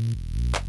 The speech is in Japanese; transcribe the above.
Mm-hmm.